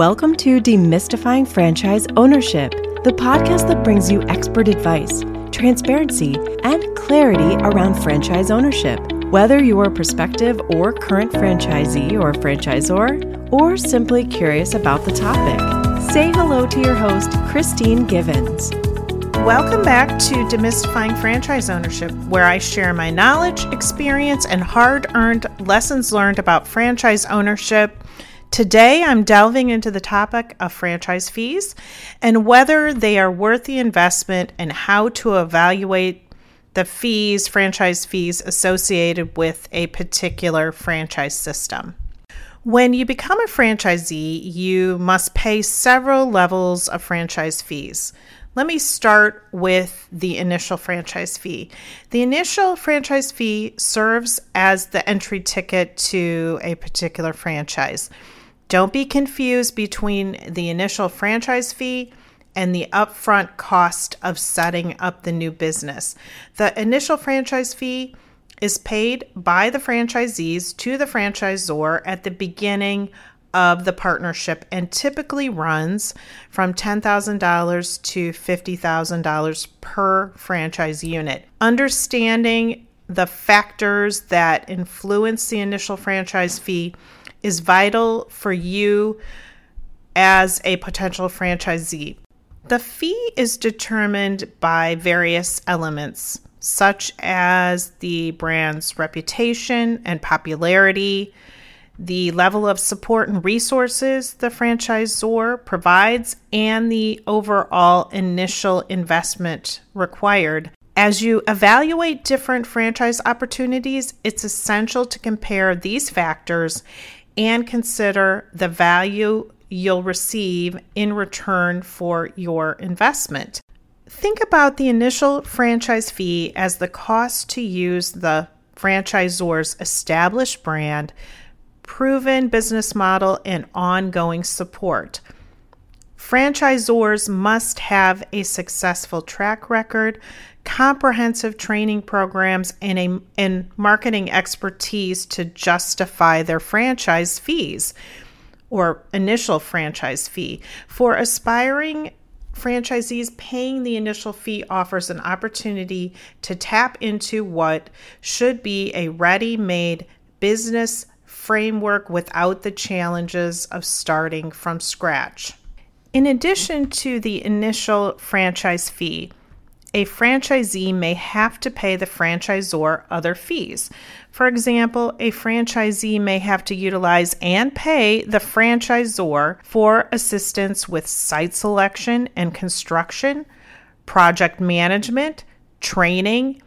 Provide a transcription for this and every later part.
Welcome to Demystifying Franchise Ownership, the podcast that brings you expert advice, transparency, and clarity around franchise ownership. Whether you're a prospective or current franchisee or franchisor, or simply curious about the topic, say hello to your host, Kristine Givens. Welcome back to Demystifying Franchise Ownership, where I share my knowledge, experience, and hard earned lessons learned about franchise ownership. Today, I'm delving into the topic of franchise fees and whether they are worth the investment and how to evaluate the fees, franchise fees associated with a particular franchise system. When you become a franchisee, you must pay several levels of franchise fees. Let me start with the initial franchise fee. The initial franchise fee serves as the entry ticket to a particular franchise. Don't be confused between the initial franchise fee and the upfront cost of setting up the new business. The initial franchise fee is paid by the franchisees to the franchisor at the beginning of the partnership and typically runs from $10,000 to $50,000 per franchise unit. Understanding the factors that influence the initial franchise fee is vital for you as a potential franchisee. The fee is determined by various elements, such as the brand's reputation and popularity, the level of support and resources the franchisor provides, and the overall initial investment required. As you evaluate different franchise opportunities, it's essential to compare these factors and consider the value you'll receive in return for your investment. Think about the initial franchise fee as the cost to use the franchisor's established brand proven business model, and ongoing support. Franchisors must have a successful track record, comprehensive training programs, and, a, and marketing expertise to justify their franchise fees or initial franchise fee. For aspiring franchisees, paying the initial fee offers an opportunity to tap into what should be a ready made business framework without the challenges of starting from scratch. In addition to the initial franchise fee, a franchisee may have to pay the franchisor other fees. For example, a franchisee may have to utilize and pay the franchisor for assistance with site selection and construction, project management, training,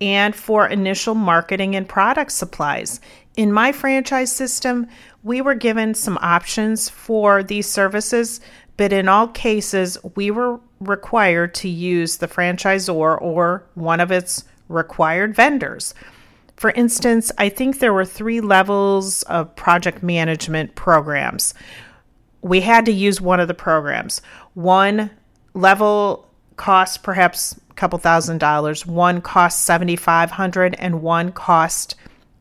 and for initial marketing and product supplies. In my franchise system, we were given some options for these services, but in all cases, we were required to use the franchisor or one of its required vendors. For instance, I think there were three levels of project management programs. We had to use one of the programs. One level cost perhaps a couple thousand dollars, one cost 7500 and one cost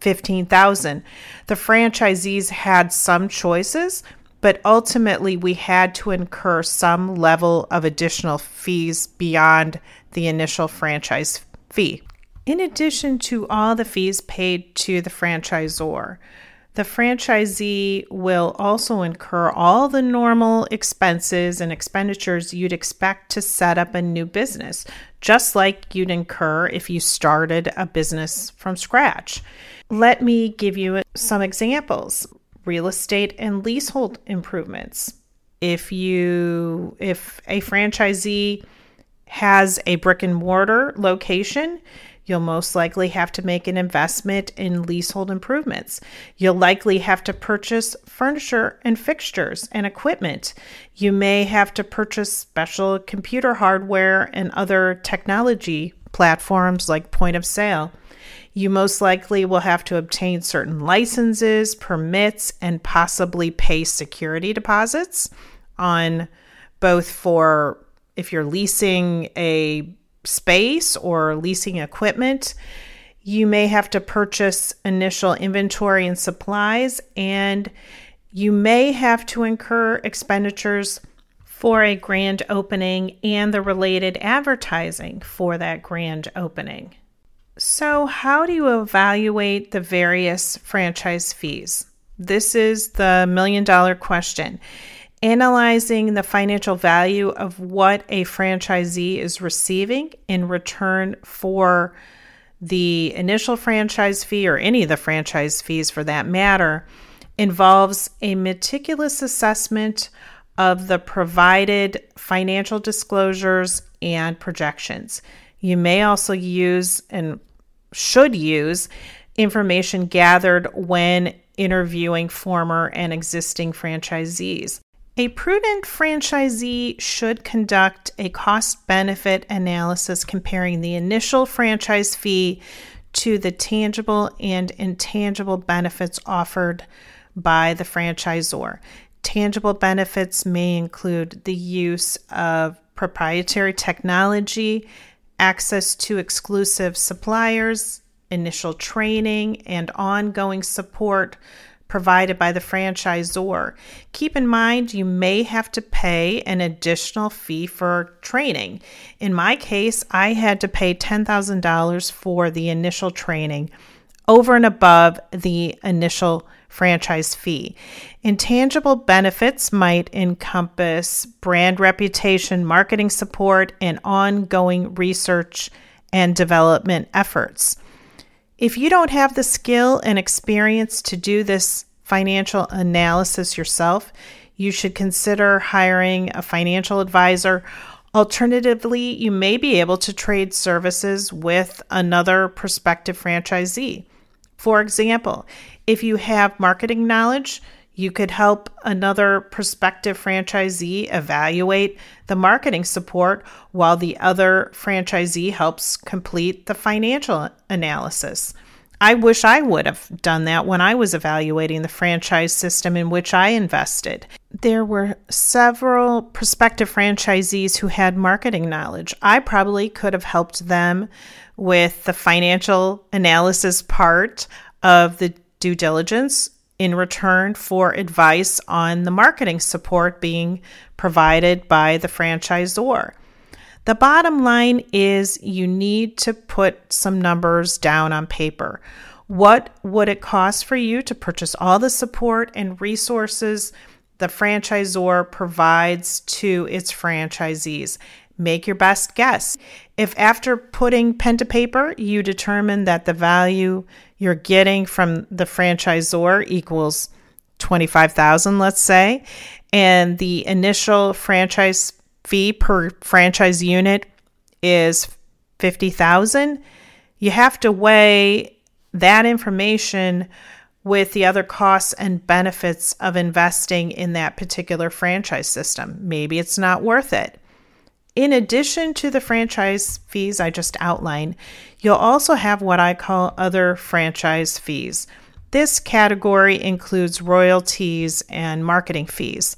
15,000. The franchisees had some choices, but ultimately we had to incur some level of additional fees beyond the initial franchise fee. In addition to all the fees paid to the franchisor, the franchisee will also incur all the normal expenses and expenditures you'd expect to set up a new business, just like you'd incur if you started a business from scratch. Let me give you some examples. Real estate and leasehold improvements. If you if a franchisee has a brick and mortar location, You'll most likely have to make an investment in leasehold improvements. You'll likely have to purchase furniture and fixtures and equipment. You may have to purchase special computer hardware and other technology platforms like point of sale. You most likely will have to obtain certain licenses, permits, and possibly pay security deposits on both for if you're leasing a space or leasing equipment. You may have to purchase initial inventory and supplies, and You may have to incur expenditures for a grand opening and the related advertising for that grand opening. So, how do you evaluate the various franchise fees? This is the million dollar question. Analyzing the financial value of what a franchisee is receiving in return for the initial franchise fee or any of the franchise fees for that matter involves a meticulous assessment of the provided financial disclosures and projections. You may also use and should use information gathered when interviewing former and existing franchisees. A prudent franchisee should conduct a cost benefit analysis comparing the initial franchise fee to the tangible and intangible benefits offered by the franchisor. Tangible benefits may include the use of proprietary technology, access to exclusive suppliers, initial training, and ongoing support provided by the franchisor. Keep in mind, you may have to pay an additional fee for training. In my case, I had to pay $10,000 for the initial training over and above the initial franchise fee. Intangible benefits might encompass brand reputation, marketing support, and ongoing research and development efforts. If you don't have the skill and experience to do this financial analysis yourself, you should consider hiring a financial advisor. Alternatively, you may be able to trade services with another prospective franchisee. For example, if you have marketing knowledge, you could help another prospective franchisee evaluate the marketing support while the other franchisee helps complete the financial analysis. I wish I would have done that when I was evaluating the franchise system in which I invested. There were several prospective franchisees who had marketing knowledge. I probably could have helped them with the financial analysis part of the due diligence in return for advice on the marketing support being provided by the franchisor. The bottom line is you need to put some numbers down on paper. What would it cost for you to purchase all the support and resources the franchisor provides to its franchisees? Make your best guess. If after putting pen to paper, you determine that the value you're getting from the franchisor equals 25,000 let's say and the initial franchise fee per franchise unit is 50,000 you have to weigh that information with the other costs and benefits of investing in that particular franchise system maybe it's not worth it in addition to the franchise fees I just outlined, you'll also have what I call other franchise fees. This category includes royalties and marketing fees.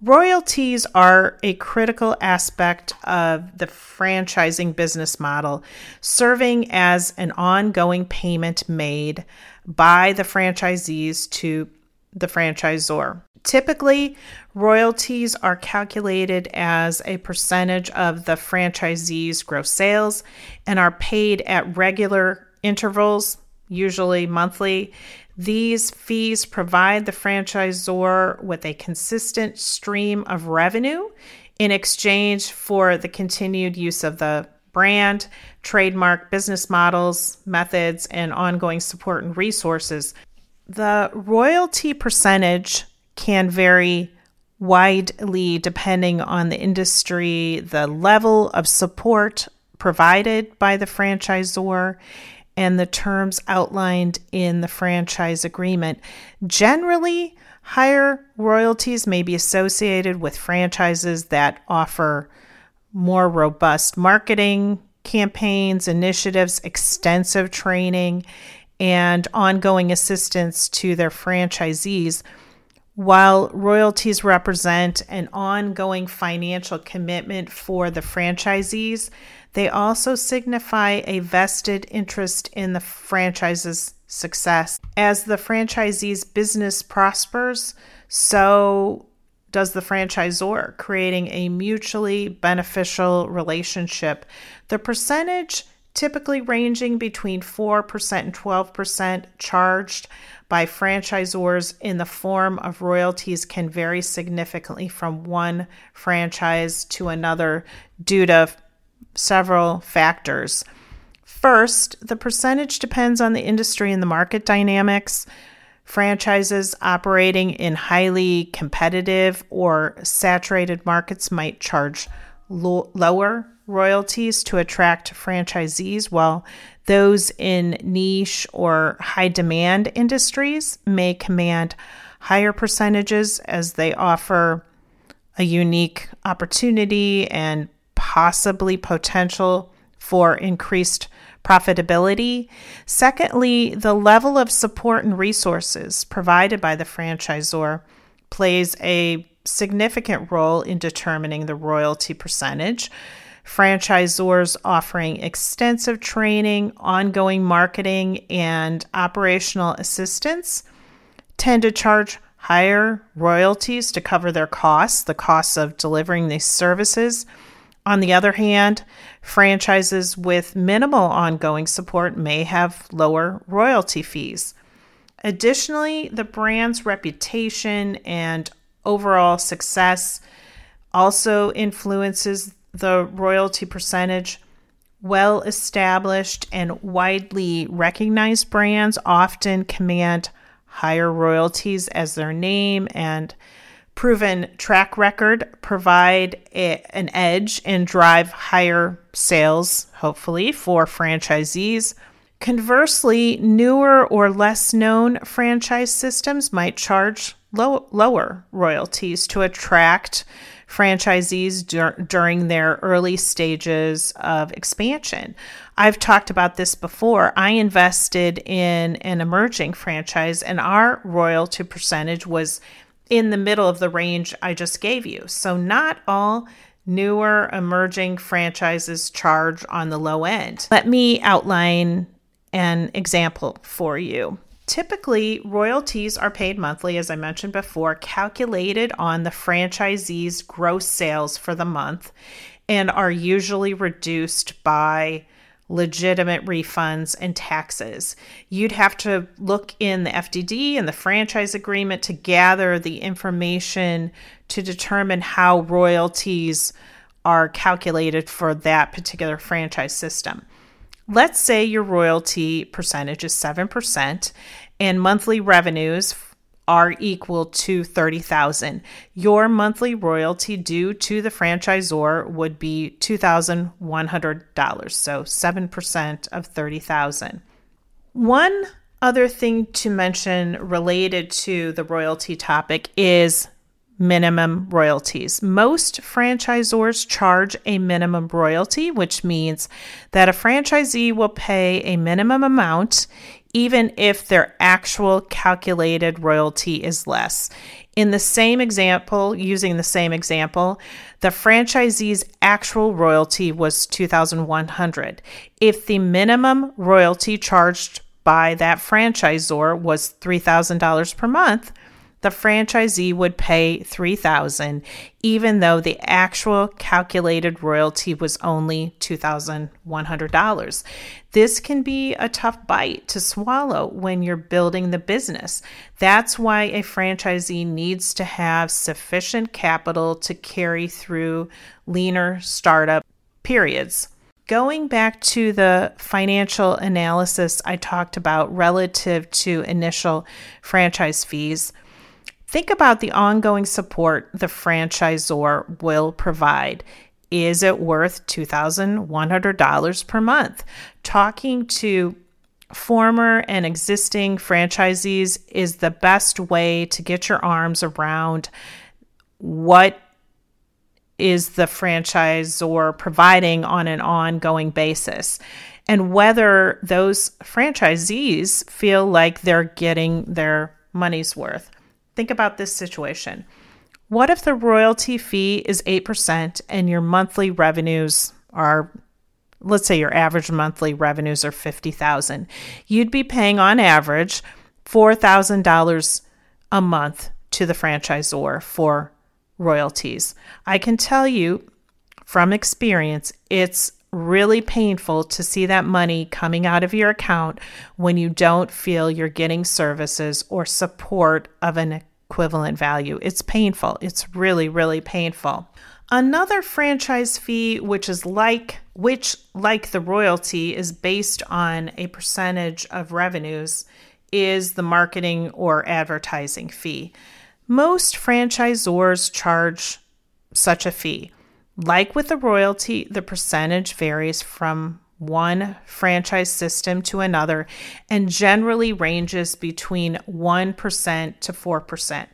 Royalties are a critical aspect of the franchising business model, serving as an ongoing payment made by the franchisees to the franchisor. Typically, royalties are calculated as a percentage of the franchisee's gross sales and are paid at regular intervals, usually monthly. These fees provide the franchisor with a consistent stream of revenue in exchange for the continued use of the brand, trademark, business models, methods, and ongoing support and resources. The royalty percentage can vary widely depending on the industry, the level of support provided by the franchisor, and the terms outlined in the franchise agreement. Generally, higher royalties may be associated with franchises that offer more robust marketing campaigns, initiatives, extensive training, and ongoing assistance to their franchisees while royalties represent an ongoing financial commitment for the franchisees, they also signify a vested interest in the franchise's success. As the franchisee's business prospers, so does the franchisor, creating a mutually beneficial relationship. The percentage typically ranging between 4% and 12% charged by franchisors in the form of royalties can vary significantly from one franchise to another due to several factors. First, the percentage depends on the industry and the market dynamics. Franchises operating in highly competitive or saturated markets might charge lo- lower royalties to attract franchisees, while those in niche or high demand industries may command higher percentages as they offer a unique opportunity and possibly potential for increased profitability. Secondly, the level of support and resources provided by the franchisor plays a significant role in determining the royalty percentage. Franchisors offering extensive training, ongoing marketing, and operational assistance tend to charge higher royalties to cover their costs, the costs of delivering these services. On the other hand, franchises with minimal ongoing support may have lower royalty fees. Additionally, the brand's reputation and overall success also influences the royalty percentage. Well established and widely recognized brands often command higher royalties as their name and proven track record provide a, an edge and drive higher sales, hopefully, for franchisees. Conversely, newer or less known franchise systems might charge low, lower royalties to attract franchisees dur- during their early stages of expansion. I've talked about this before. I invested in an emerging franchise, and our royalty percentage was in the middle of the range I just gave you. So, not all newer emerging franchises charge on the low end. Let me outline an example for you. Typically, royalties are paid monthly, as I mentioned before, calculated on the franchisee's gross sales for the month, and are usually reduced by legitimate refunds and taxes. You'd have to look in the FDD and the franchise agreement to gather the information to determine how royalties are calculated for that particular franchise system. Let's say your royalty percentage is 7% and monthly revenues are equal to 30,000. Your monthly royalty due to the franchisor would be $2,100, so 7% of 30,000. One other thing to mention related to the royalty topic is minimum royalties. Most franchisors charge a minimum royalty, which means that a franchisee will pay a minimum amount even if their actual calculated royalty is less. In the same example, using the same example, the franchisee's actual royalty was 2100. If the minimum royalty charged by that franchisor was $3,000 per month, the franchisee would pay 3,000 even though the actual calculated royalty was only $2,100. This can be a tough bite to swallow when you're building the business. That's why a franchisee needs to have sufficient capital to carry through leaner startup periods. Going back to the financial analysis I talked about relative to initial franchise fees, Think about the ongoing support the franchisor will provide. Is it worth $2,100 per month? Talking to former and existing franchisees is the best way to get your arms around what is the franchisor providing on an ongoing basis and whether those franchisees feel like they're getting their money's worth. Think about this situation. What if the royalty fee is 8% and your monthly revenues are let's say your average monthly revenues are 50,000. You'd be paying on average $4,000 a month to the franchisor for royalties. I can tell you from experience, it's really painful to see that money coming out of your account when you don't feel you're getting services or support of an equivalent value. It's painful. It's really, really painful. Another franchise fee, which is like which like the royalty is based on a percentage of revenues, is the marketing or advertising fee. Most franchisors charge such a fee. Like with the royalty, the percentage varies from one franchise system to another and generally ranges between 1% to 4%.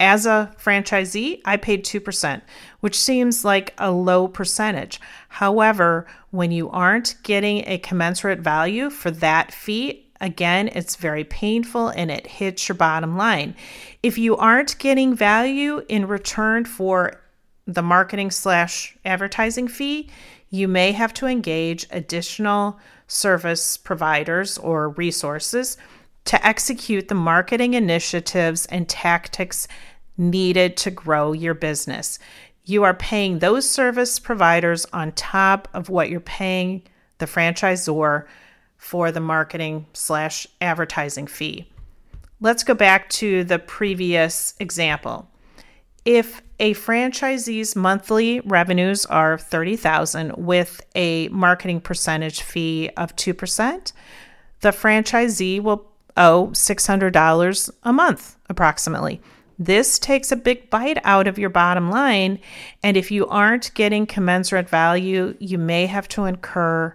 As a franchisee, I paid 2%, which seems like a low percentage. However, when you aren't getting a commensurate value for that fee, again, it's very painful and it hits your bottom line. If you aren't getting value in return for the marketing slash advertising fee, you may have to engage additional service providers or resources to execute the marketing initiatives and tactics needed to grow your business. You are paying those service providers on top of what you're paying the franchisor for the marketing slash advertising fee. Let's go back to the previous example. If a franchisee's monthly revenues are 30,000 with a marketing percentage fee of 2%, the franchisee will owe $600 a month approximately. This takes a big bite out of your bottom line, and if you aren't getting commensurate value, you may have to incur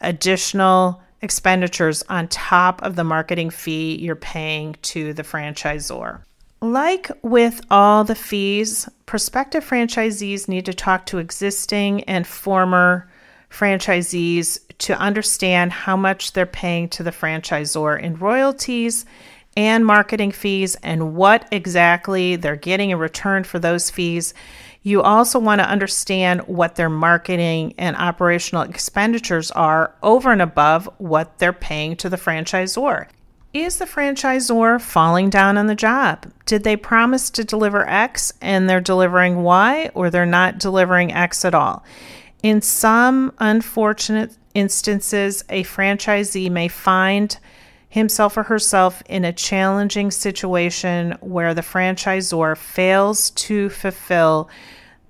additional expenditures on top of the marketing fee you're paying to the franchisor. Like with all the fees, prospective franchisees need to talk to existing and former franchisees to understand how much they're paying to the franchisor in royalties and marketing fees and what exactly they're getting in return for those fees. You also want to understand what their marketing and operational expenditures are over and above what they're paying to the franchisor. Is the franchisor falling down on the job? Did they promise to deliver X and they're delivering Y or they're not delivering X at all? In some unfortunate instances, a franchisee may find himself or herself in a challenging situation where the franchisor fails to fulfill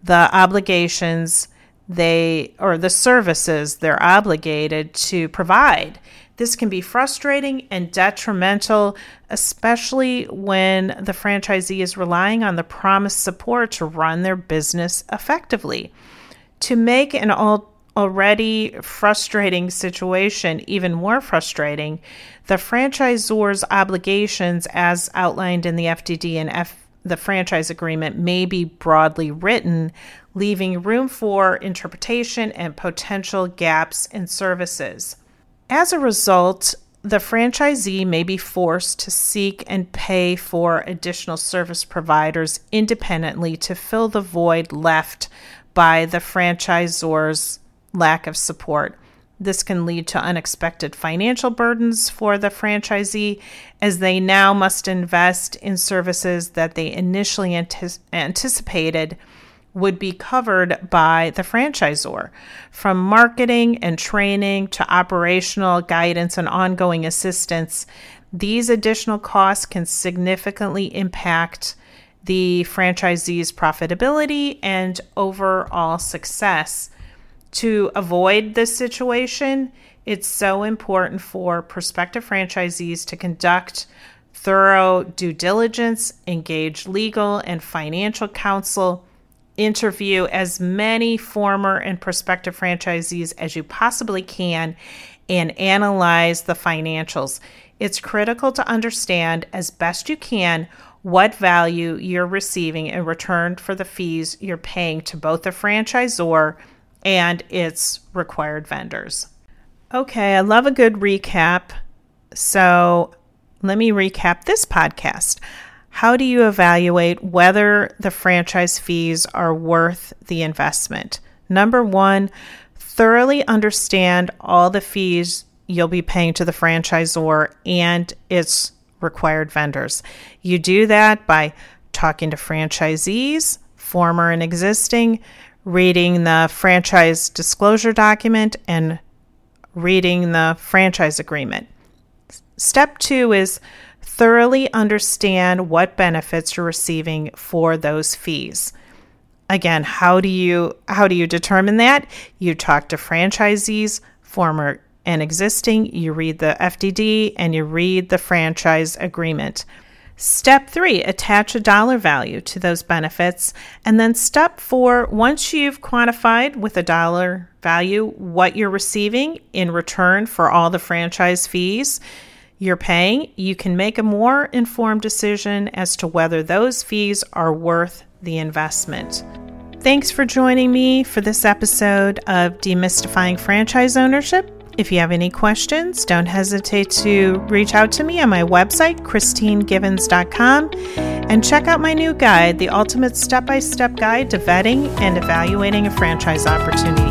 the obligations they or the services they're obligated to provide. This can be frustrating and detrimental, especially when the franchisee is relying on the promised support to run their business effectively. To make an already frustrating situation even more frustrating, the franchisor's obligations, as outlined in the FDD and F- the franchise agreement, may be broadly written, leaving room for interpretation and potential gaps in services. As a result, the franchisee may be forced to seek and pay for additional service providers independently to fill the void left by the franchisor's lack of support. This can lead to unexpected financial burdens for the franchisee as they now must invest in services that they initially anticipated would be covered by the franchisor. From marketing and training to operational guidance and ongoing assistance, these additional costs can significantly impact the franchisee's profitability and overall success. To avoid this situation, it's so important for prospective franchisees to conduct thorough due diligence, engage legal and financial counsel, interview as many former and prospective franchisees as you possibly can and analyze the financials. It's critical to understand as best you can what value you're receiving in return for the fees you're paying to both the franchisor and its required vendors. Okay, I love a good recap. So let me recap this podcast. How do you evaluate whether the franchise fees are worth the investment? Number one, thoroughly understand all the fees you'll be paying to the franchisor and its required vendors. You do that by talking to franchisees, former and existing, reading the franchise disclosure document, and reading the franchise agreement. Step two is thoroughly understand what benefits you're receiving for those fees. Again, how do you how do you determine that? You talk to franchisees, former and existing, you read the FDD and you read the franchise agreement. Step three, attach a dollar value to those benefits. And then step four, once you've quantified with a dollar value what you're receiving in return for all the franchise fees you're paying, you can make a more informed decision as to whether those fees are worth the investment. Thanks for joining me for this episode of Demystifying Franchise Ownership. If you have any questions, don't hesitate to reach out to me on my website, kristinegivens.com, and check out my new guide, The Ultimate Step by Step Guide to Vetting and Evaluating a Franchise Opportunity